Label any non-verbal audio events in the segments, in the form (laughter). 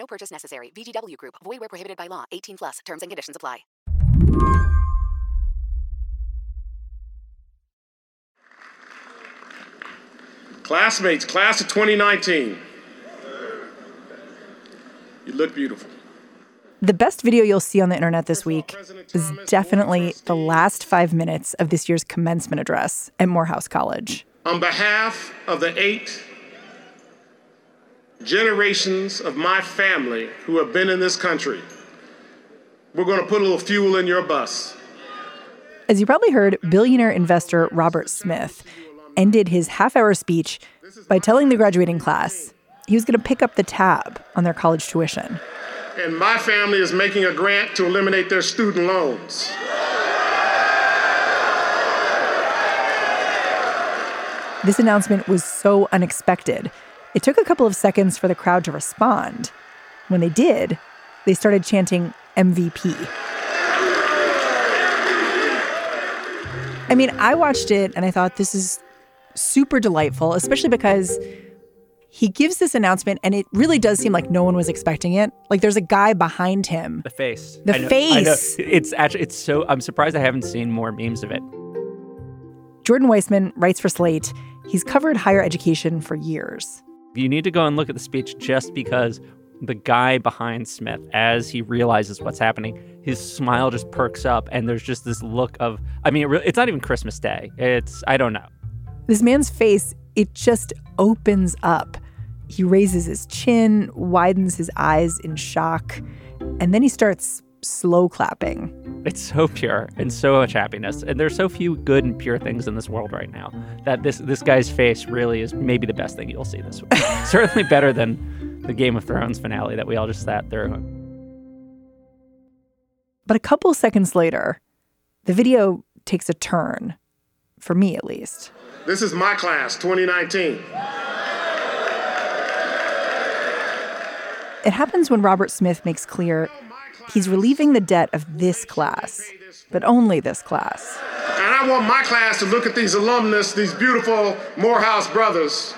No purchase necessary. VGW Group. Void where prohibited by law. 18 plus. Terms and conditions apply. Classmates, class of 2019. You look beautiful. The best video you'll see on the internet this week is definitely the last five minutes of this year's commencement address at Morehouse College. On behalf of the eight generations of my family who have been in this country, we're going to put a little fuel in your bus. As you probably heard, billionaire investor Robert Smith ended his half hour speech by telling the graduating class he was going to pick up the tab on their college tuition. And my family is making a grant to eliminate their student loans. This announcement was so unexpected. It took a couple of seconds for the crowd to respond. When they did, they started chanting MVP. I mean, I watched it and I thought this is super delightful, especially because he gives this announcement and it really does seem like no one was expecting it. Like there's a guy behind him. The face. The know, face. I know. It's actually it's so I'm surprised I haven't seen more memes of it. Jordan Weissmann writes for Slate. He's covered higher education for years. You need to go and look at the speech just because the guy behind Smith, as he realizes what's happening, his smile just perks up, and there's just this look of, I mean, it it's not even Christmas Day. It's, I don't know. This man's face, it just opens up. He raises his chin, widens his eyes in shock, and then he starts slow clapping. It's so pure and so much happiness. And there's so few good and pure things in this world right now that this this guy's face really is maybe the best thing you'll see this week. (laughs) Certainly better than the Game of Thrones finale that we all just sat through. But a couple seconds later, the video takes a turn, for me at least. This is my class, 2019. It happens when Robert Smith makes clear he's relieving the debt of this class, but only this class. And I want my class to look at these alumnus, these beautiful Morehouse brothers,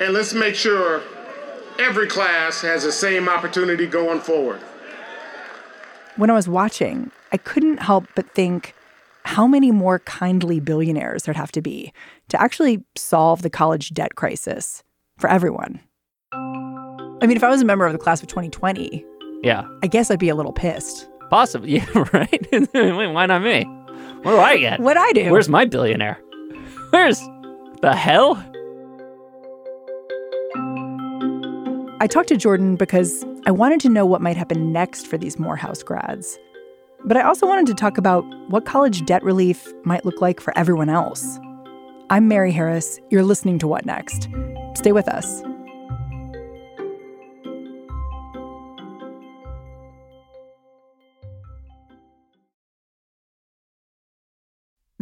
and let's make sure every class has the same opportunity going forward. When I was watching, I couldn't help but think how many more kindly billionaires there'd have to be to actually solve the college debt crisis for everyone. I mean, if I was a member of the class of 2020, Yeah, I guess I'd be a little pissed. possibly. (laughs) Yeah, right. (laughs) Why not me? What do I get? What'd I do? Where's my billionaire? Where's the hell? I talked to Jordan because I wanted to know what might happen next for these Morehouse grads. But I also wanted to talk about what college debt relief might look like for everyone else. I'm Mary Harris. You're listening to What Next? Stay with us.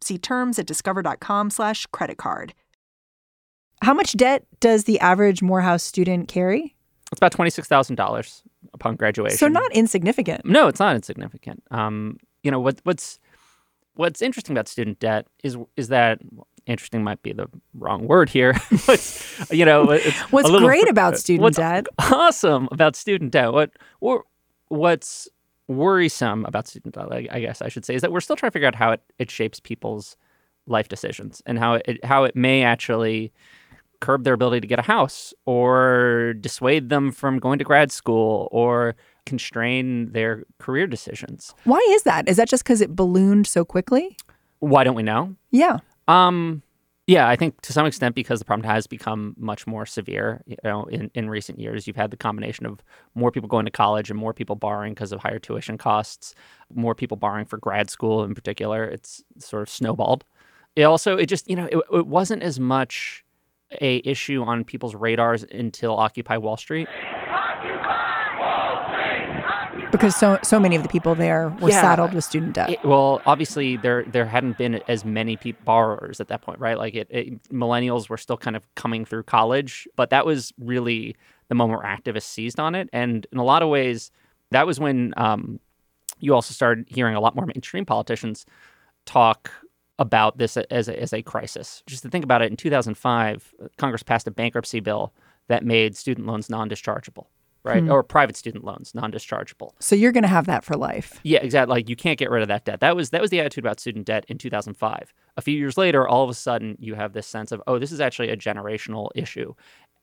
See terms at discover.com/slash credit card. How much debt does the average Morehouse student carry? It's about twenty six thousand dollars upon graduation. So not insignificant. No, it's not insignificant. Um, you know what what's what's interesting about student debt is is that interesting might be the wrong word here. (laughs) but you know, it's What's a little- great about student what's debt? Awesome about student debt. What or what's worrisome about student debt, I I guess I should say, is that we're still trying to figure out how it, it shapes people's life decisions and how it how it may actually curb their ability to get a house or dissuade them from going to grad school or constrain their career decisions. Why is that? Is that just because it ballooned so quickly? Why don't we know? Yeah. Um, yeah, I think to some extent because the problem has become much more severe. You know, in, in recent years, you've had the combination of more people going to college and more people borrowing because of higher tuition costs, more people borrowing for grad school in particular. It's sort of snowballed. It also, it just, you know, it, it wasn't as much a issue on people's radars until Occupy Wall Street. Because so so many of the people there were Yeah. saddled with student debt. It- well, obviously there there hadn't been as many peop borrowers at that point, right? Like it, it, millennials were still kind of coming through college, but that was really the moment where activists seized on it, and in a lot of ways, that was when um, you also started hearing a lot more mainstream politicians talk about this as a, as a crisis. Just to think about it, in 2005, Congress passed a bankruptcy bill that made student loans non-dischargeable, right, or private student loans non-dischargeable. so you're going to have that for life. Yeah, exactly. Like you can't get rid of that debt. That was that was the attitude about student debt in 2005. A few years later, all of a sudden, you have this sense of, oh, this is actually a generational issue.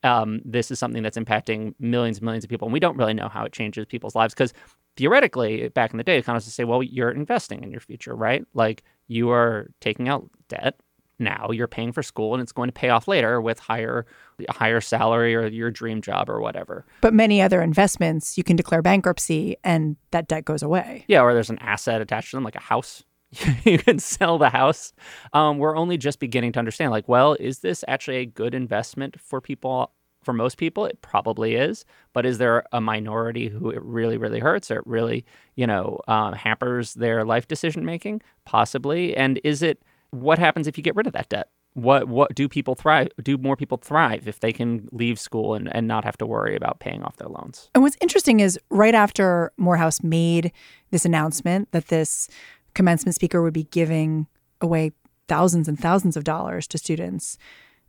Um, this is something that's impacting millions and millions of people, and we don't really know how it changes people's lives because theoretically, back in the day, economists would say, well, you're investing in your future, right? Like you are taking out debt now, you're paying for school, and it's going to pay off later with higher a higher salary or your dream job or whatever. But many other investments, you can declare bankruptcy and that debt goes away. Yeah, or there's an asset attached to them, like a house. (laughs) you can sell the house. Um, we're only just beginning to understand, like, well, is this actually a good investment for people? For most people, it probably is. But is there a minority who it really, really hurts or it really, you know, um, hampers their life decision making? Possibly. And is it what happens if you get rid of that debt? What what do people thrive? Do more people thrive if they can leave school and, and not have to worry about paying off their loans? And what's interesting is right after Morehouse made this announcement that this commencement speaker would be giving away thousands and thousands of dollars to students,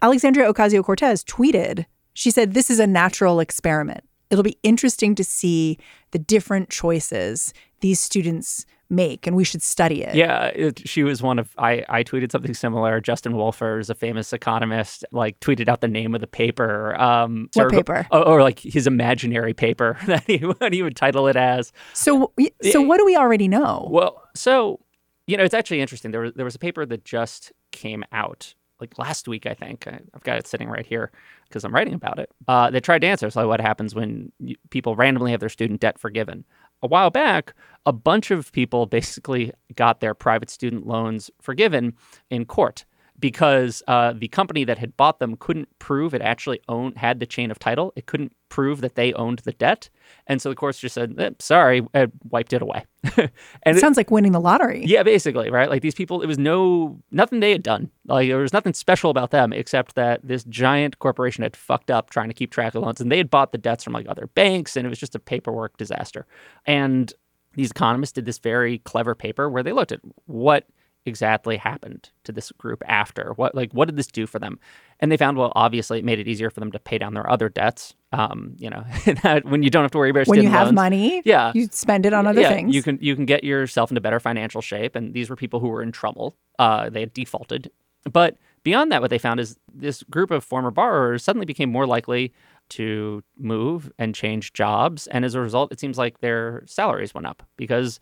Alexandria Ocasio Cortez tweeted, she said, This is a natural experiment. It'll be interesting to see the different choices these students make, and we should study it. Yeah, it, she was one of I, I tweeted something similar. Justin Wolfers, a famous economist, like tweeted out the name of the paper. Um, What or- paper? Or, or like his imaginary paper (laughs) that he what he would title it as. So, so what do we already know? Well, so you know, it's actually interesting. There was there was a paper that just came out like last week, I think. I, I've got it sitting right here because I'm writing about it. Uh, they tried to answer so what happens when you, people randomly have their student debt forgiven. A while back, a bunch of people basically got their private student loans forgiven in court because uh, the company that had bought them couldn't prove it actually owned had the chain of title. It couldn't prove that they owned the debt, and so the courts just said, eh, "Sorry," and wiped it away. (laughs) and It it- sounds like winning the lottery. yeah, basically, right? Like these people, it was no nothing they had done. Like there was nothing special about them except that this giant corporation had fucked up trying to keep track of loans, and they had bought the debts from like other banks, and it was just a paperwork disaster. And these economists did this very clever paper where they looked at what exactly happened to this group after what like what did this do for them and they found well obviously it made it easier for them to pay down their other debts um you know (laughs) that when you don't have to worry about When you have loans. money, Yeah. you spend it on other yeah, things. You can you can get yourself into better financial shape, and these were people who were in trouble. Uh, they had defaulted, but beyond that, what they found is this group of former borrowers suddenly became more likely to move and change jobs, and as a result, it seems like their salaries went up because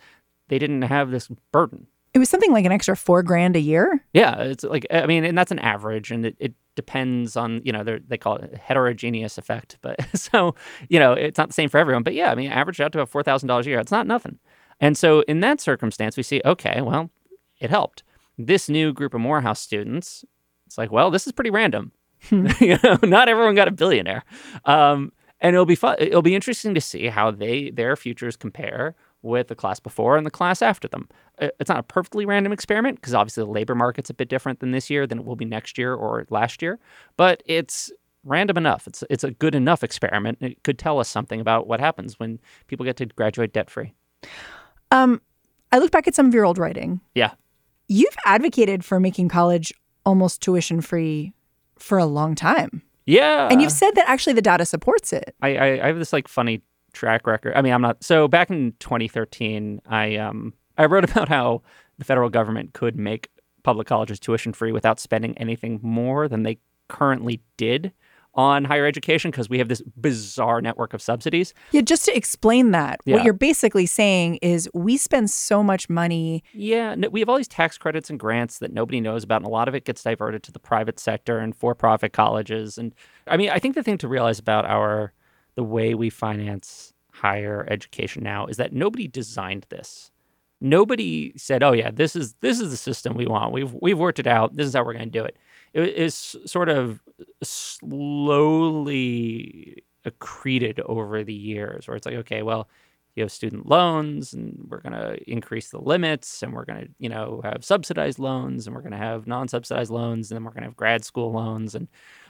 they didn't have this burden. It was something like an extra four grand a year. Yeah, it's like I mean, and that's an average, and it, it depends on you know they're- call it a heterogeneous effect, but (laughs) so you know it's not the same for everyone. But yeah, I mean, average out to about four thousand dollars a year. It's not nothing. And so in that circumstance, we see okay, well, it helped. This new group of Morehouse students, it's like, well, this is pretty random. (laughs) you know, not everyone got a billionaire, um, and it'll be fun. It'll be interesting to see how they their futures compare with the class before and the class after them. It's not a perfectly random experiment because obviously the labor market's a bit different than this year than it will be next year or last year, but it's random enough. It's it's a good enough experiment. It could tell us something about what happens when people get to graduate debt free. Um, I look back at some of your old writing. Yeah. You've advocated for making college almost tuition free for a long time. Yeah. And you've said that actually the data supports it. I, I, I have this like funny track record. I mean, I'm not so back in 2013, I um I wrote (laughs) about how the federal government could make public colleges tuition free without spending anything more than they currently did on higher education because we have this bizarre network of subsidies. Yeah, just to explain that, Yeah. what you're basically saying is we spend so much money. Yeah, no, we have all these tax credits and grants that nobody knows about, and a lot of it gets diverted to the private sector and for-profit colleges. And I mean, I think the thing to realize about our the way we finance higher education now is that nobody designed this. Nobody said, "Oh yeah, this is this is the system we want. We've we've worked it out. This is how we're going to do it." It is sort of slowly accreted over the years, where it's like, okay, well, you have student loans and we're going to increase the limits and we're going to you know have subsidized loans and we're going to have non-subsidized loans and then we're going to have grad school loans and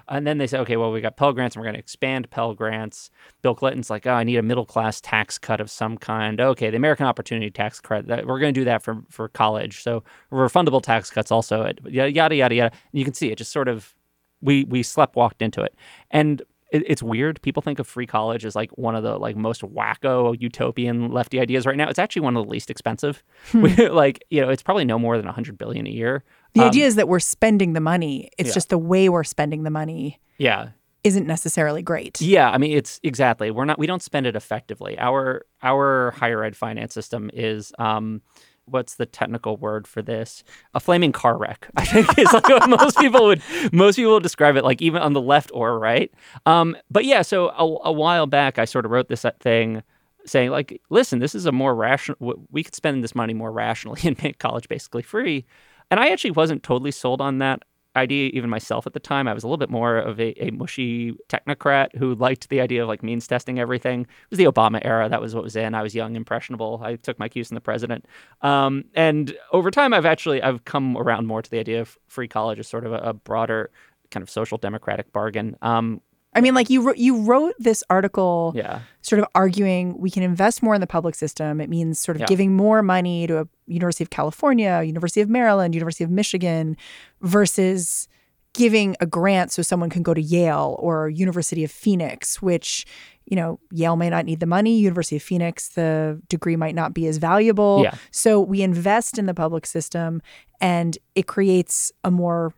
and then they say okay well we got pell grants and we're going to expand pell grants. Bill clinton's like oh i need a middle class tax cut of some kind. Okay the american opportunity tax credit we're going to do that for for college. So refundable tax cuts also yada yada yada yada. And you can see it just sort of we we slept walked into it. And it, it's weird. People think of free college as like one of the like most wacko utopian lefty ideas right now. It's actually one of the least expensive. (laughs) We, like you know, it's probably no more than a hundred billion a year. The Um, idea is that we're spending the money. It's yeah. just the way we're spending the money Yeah, isn't necessarily great. yeah. I mean, it's exactly. We're not. We don't spend it effectively. Our our higher ed finance system is. um What's the technical word for this? A flaming car wreck. (laughs) I think is like what most people would most people would describe it like even on the left or right. Um, but yeah, so a, a while back, I sort of wrote this thing saying like, listen, this is a more rational. We could spend this money more rationally (laughs) and make college basically free. And I actually wasn't totally sold on that idea, even myself at the time. I was a little bit more of a, a mushy technocrat who liked the idea of like means testing everything. It was the Obama era. That was what was in. I was young, impressionable. I took my cues from the president. Um, and over time, I've actually I've come around more to the idea of free college as sort of a, a broader kind of social democratic bargain. Um, I mean, like you wrote, you wrote this article yeah. sort of arguing we can invest more in the public system. It means sort of Yeah. giving more money to a University of California, University of Maryland, University of Michigan versus giving a grant so someone can go to Yale or University of Phoenix, which, you know, Yale may not need the money, University of Phoenix, the degree might not be as valuable. Yeah. So we invest in the public system and it creates a more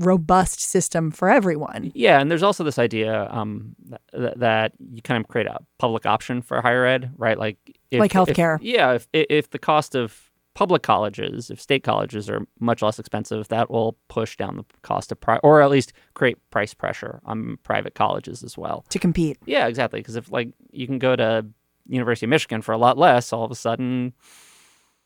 robust system for everyone. Yeah, and there's also this idea um, th- that you kind of create a public option for higher ed, right? Like, if, Like if- healthcare. yeah, if if the cost of public colleges, if state colleges are much less expensive, that will push down the cost of pri- or at least create price pressure on private colleges as well. To compete. Yeah, exactly. Because if like you can go to University of Michigan for a lot less, all of a sudden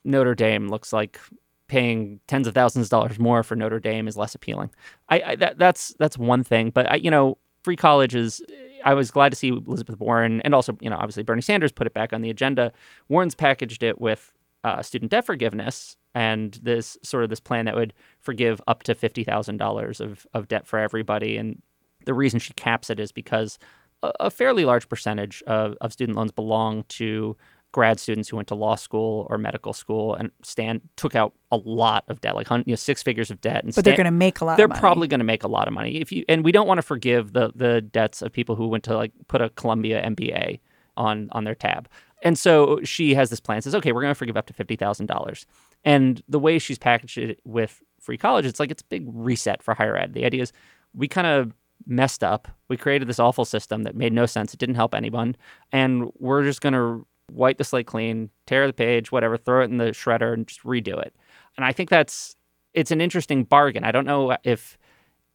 Notre Dame looks like paying tens of thousands of dollars more for Notre Dame is less appealing. I, I that that's that's one thing, but I, you know, free college is. I was glad to see Elizabeth Warren and also, you know, obviously Bernie Sanders put it back on the agenda. Warren's packaged it with uh, student debt forgiveness and this sort of this plan that would forgive up to fifty thousand dollars of of debt for everybody. And the reason she caps it is because a, a fairly large percentage of, of student loans belong to grad students who went to law school or medical school and Stan took out a lot of debt, like you know, six figures of debt. And But they're going to make a lot they're of money. probably going to make a lot of money if you and we don't want to forgive the the debts of people who went to like put a Columbia MBA on on their tab. And so she has this plan says, okay, we're going to forgive up to fifty thousand dollars. And the way she's packaged it with free college, it's like it's a big reset for higher ed. The idea is we kind of messed up. We created this awful system that made no sense. It didn't help anyone, and we're just going to wipe the slate clean, tear the page, whatever, throw it in the shredder, and just redo it. And I think that's it's an interesting bargain. I don't know if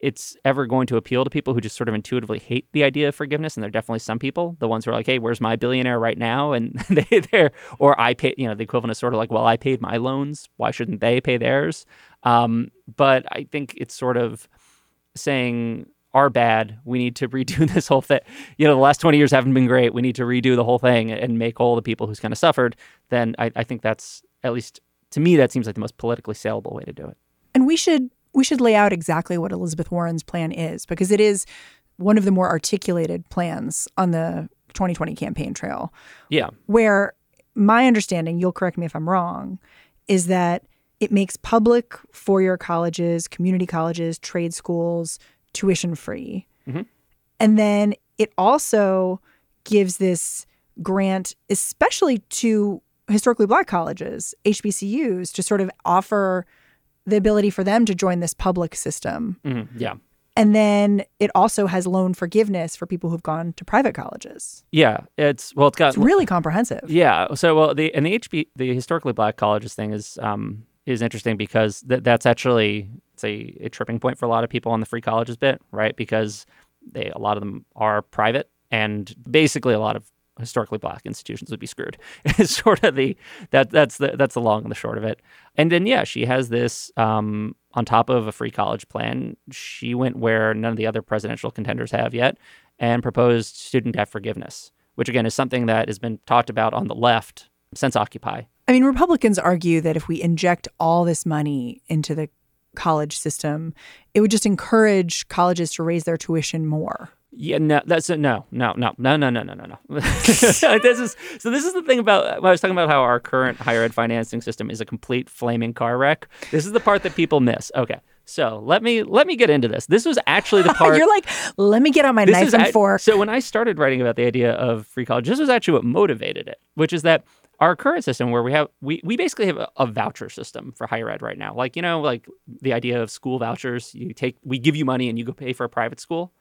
it's ever going to appeal to people who just sort of intuitively hate the idea of forgiveness. And there are definitely some people, the ones who are like, hey, where's my billionaire right now? And (laughs) they, they're, or I pay, you know, the equivalent is sort of like, well, I paid my loans. Why shouldn't they pay theirs? Um, but I think it's sort of saying, are bad. We need to (laughs) redo this whole thing. You know, the last 20 years haven't been great. We need to redo the whole thing and make all the people who's kind of suffered. Then I, I think that's, at least to me, that seems like the most politically saleable way to do it. And we should we should lay out exactly what Elizabeth Warren's plan is because it is one of the more articulated plans on the 2020 campaign trail. Yeah. Where my understanding, you'll correct me if I'm wrong, is that it makes public four-year colleges, community colleges, trade schools tuition free. Mhm. And then it also gives this grant especially to historically black colleges, HBCUs to sort of offer the ability for them to join this public system. Mhm. Yeah. And then it also has loan forgiveness for people who've gone to private colleges. Yeah, it's well, it's got It's really comprehensive. Yeah. So well, the and the HB the historically black colleges thing is um is interesting because th- that's actually it's a, a tripping point for a lot of people on the free colleges bit, right? Because they a lot of them are private, and basically a lot of historically black institutions would be screwed. (laughs) It's sort of the that that's the that's the long and the short of it. And then yeah, she has this um on top of a free college plan. She went where none of the other presidential contenders have yet, and proposed student debt forgiveness, which again is something that has been talked about on the left since Occupy. I mean, Republicans argue that if we inject all this money into the college system, it would just encourage colleges to raise their tuition more. Yeah, no, that's a, no, no, no, no, no, no, no, no, no. (laughs) this is so. This is the thing about I was talking about how our current higher ed financing system is a complete flaming car wreck. This is the part that people miss. Okay, so let me let me get into this. This was actually the (laughs) part. You're like, let me get out my knife and act- fork. So when I started writing about the idea of free college, this was actually what motivated it, which is that our current system where we have we, we basically have a, a voucher system for higher ed right now. Like, you know, like the idea of school vouchers, you take we give you money and you go pay for a private school.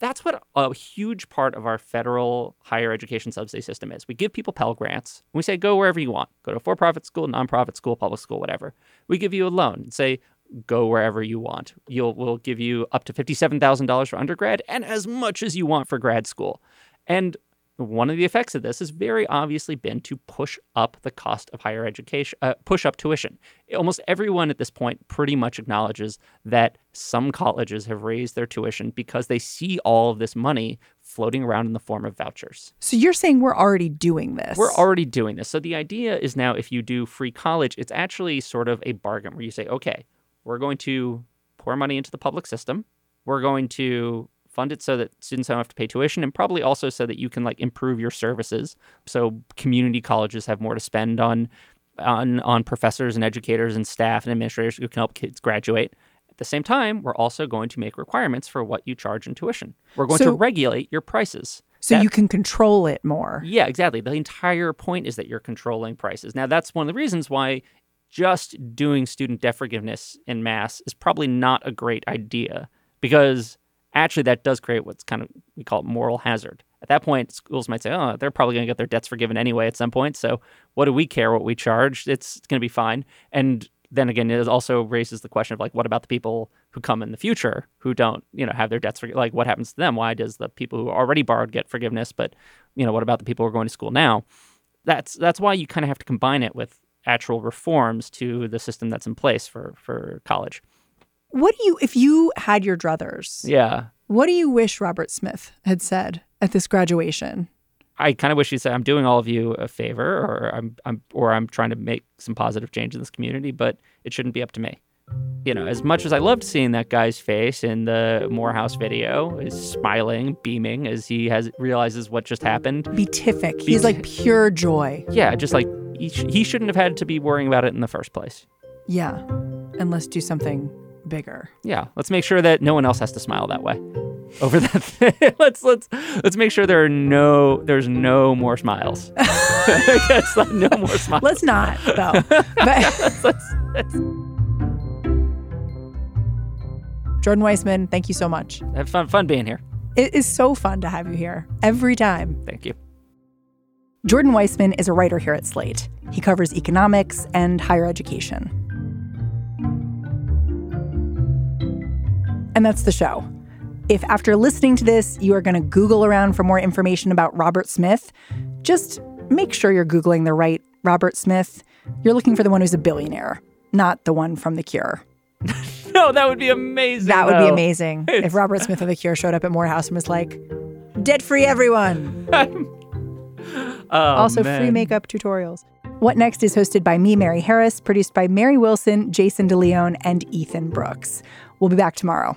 That's what a huge part of our federal higher education subsidy system is. We give people Pell Grants. And we say, go wherever you want. Go to a for profit school, nonprofit school, public school, whatever. We give you a loan and say, go wherever you want. You'll, we'll give you up to $57,000 for undergrad and as much as you want for grad school. And one of the effects of this has very obviously been to push up the cost of higher education, uh, push up tuition. Almost everyone at this point pretty much acknowledges that some colleges have raised their tuition because they see all of this money floating around in the form of vouchers. so you're saying we're already doing this? We're already doing this. So the idea is now if you do free college, it's actually sort of a bargain where you say, okay, we're going to pour money into the public system. We're going to fund it so that students don't have to pay tuition and probably also so that you can like improve your services. So community colleges have more to spend on on on professors and educators and staff and administrators who can help kids graduate. At the same time, we're also going to make requirements for what you charge in tuition. We're going to regulate your prices. So That- you can control it more. yeah, exactly. The entire point is that you're controlling prices. Now, that's one of the reasons why just doing student debt forgiveness in mass is probably not a great idea because actually that does create what's kind of we call it moral hazard. At that point, schools might say, "Oh, they're probably going to get their debts forgiven anyway at some point. So, what do we care what we charge? It's going to be fine." And then again, it also raises the question of like, what about the people who come in the future who don't, you know, have their debts forgiven? Like, what happens to them? Why does the people who already borrowed get forgiveness, but you know, what about the people who are going to school now? That's that's why you kind of have to combine it with actual reforms to the system that's in place for for college. What do you, if you had your druthers, Yeah. what do you wish Robert Smith had said at this graduation? I kind of wish he said, "I'm doing all of you a favor, or I'm, I'm, or I'm trying to make some positive change in this community, but it shouldn't be up to me." You know, as much as I loved seeing that guy's face in the Morehouse video, is smiling, beaming as he has realizes what just happened. Beatific. He's like pure joy. Yeah, just like he, sh- he shouldn't have had to be worrying about it in the first place. Yeah. And let's do something bigger. Yeah, let's make sure that no one else has to smile that way over that. (laughs) Thing. let's let's let's make sure there are no there's no more smiles. (laughs) Not- no more smiles. Let's not, though. (laughs) But Let's- let's- Jordan Weissmann, thank you so much. have fun fun being here. It is so fun to have you here every time. Thank you. Jordan Weissmann is a writer here at Slate. He covers economics and higher education. And that's the show. If after listening to this, you are going to Google around for more information about Robert Smith, just make sure you're Googling the right Robert Smith. You're looking for the one who's a billionaire, not the one from The Cure. (laughs) No, that would be amazing. That would be though. amazing (laughs) if Robert Smith of The Cure showed up at Morehouse and was like, debt free everyone. (laughs) Oh, also free makeup tutorials. What Next is hosted by me, Mary Harris, produced by Mary Wilson, Jason DeLeon, and Ethan Brooks. We'll be back tomorrow.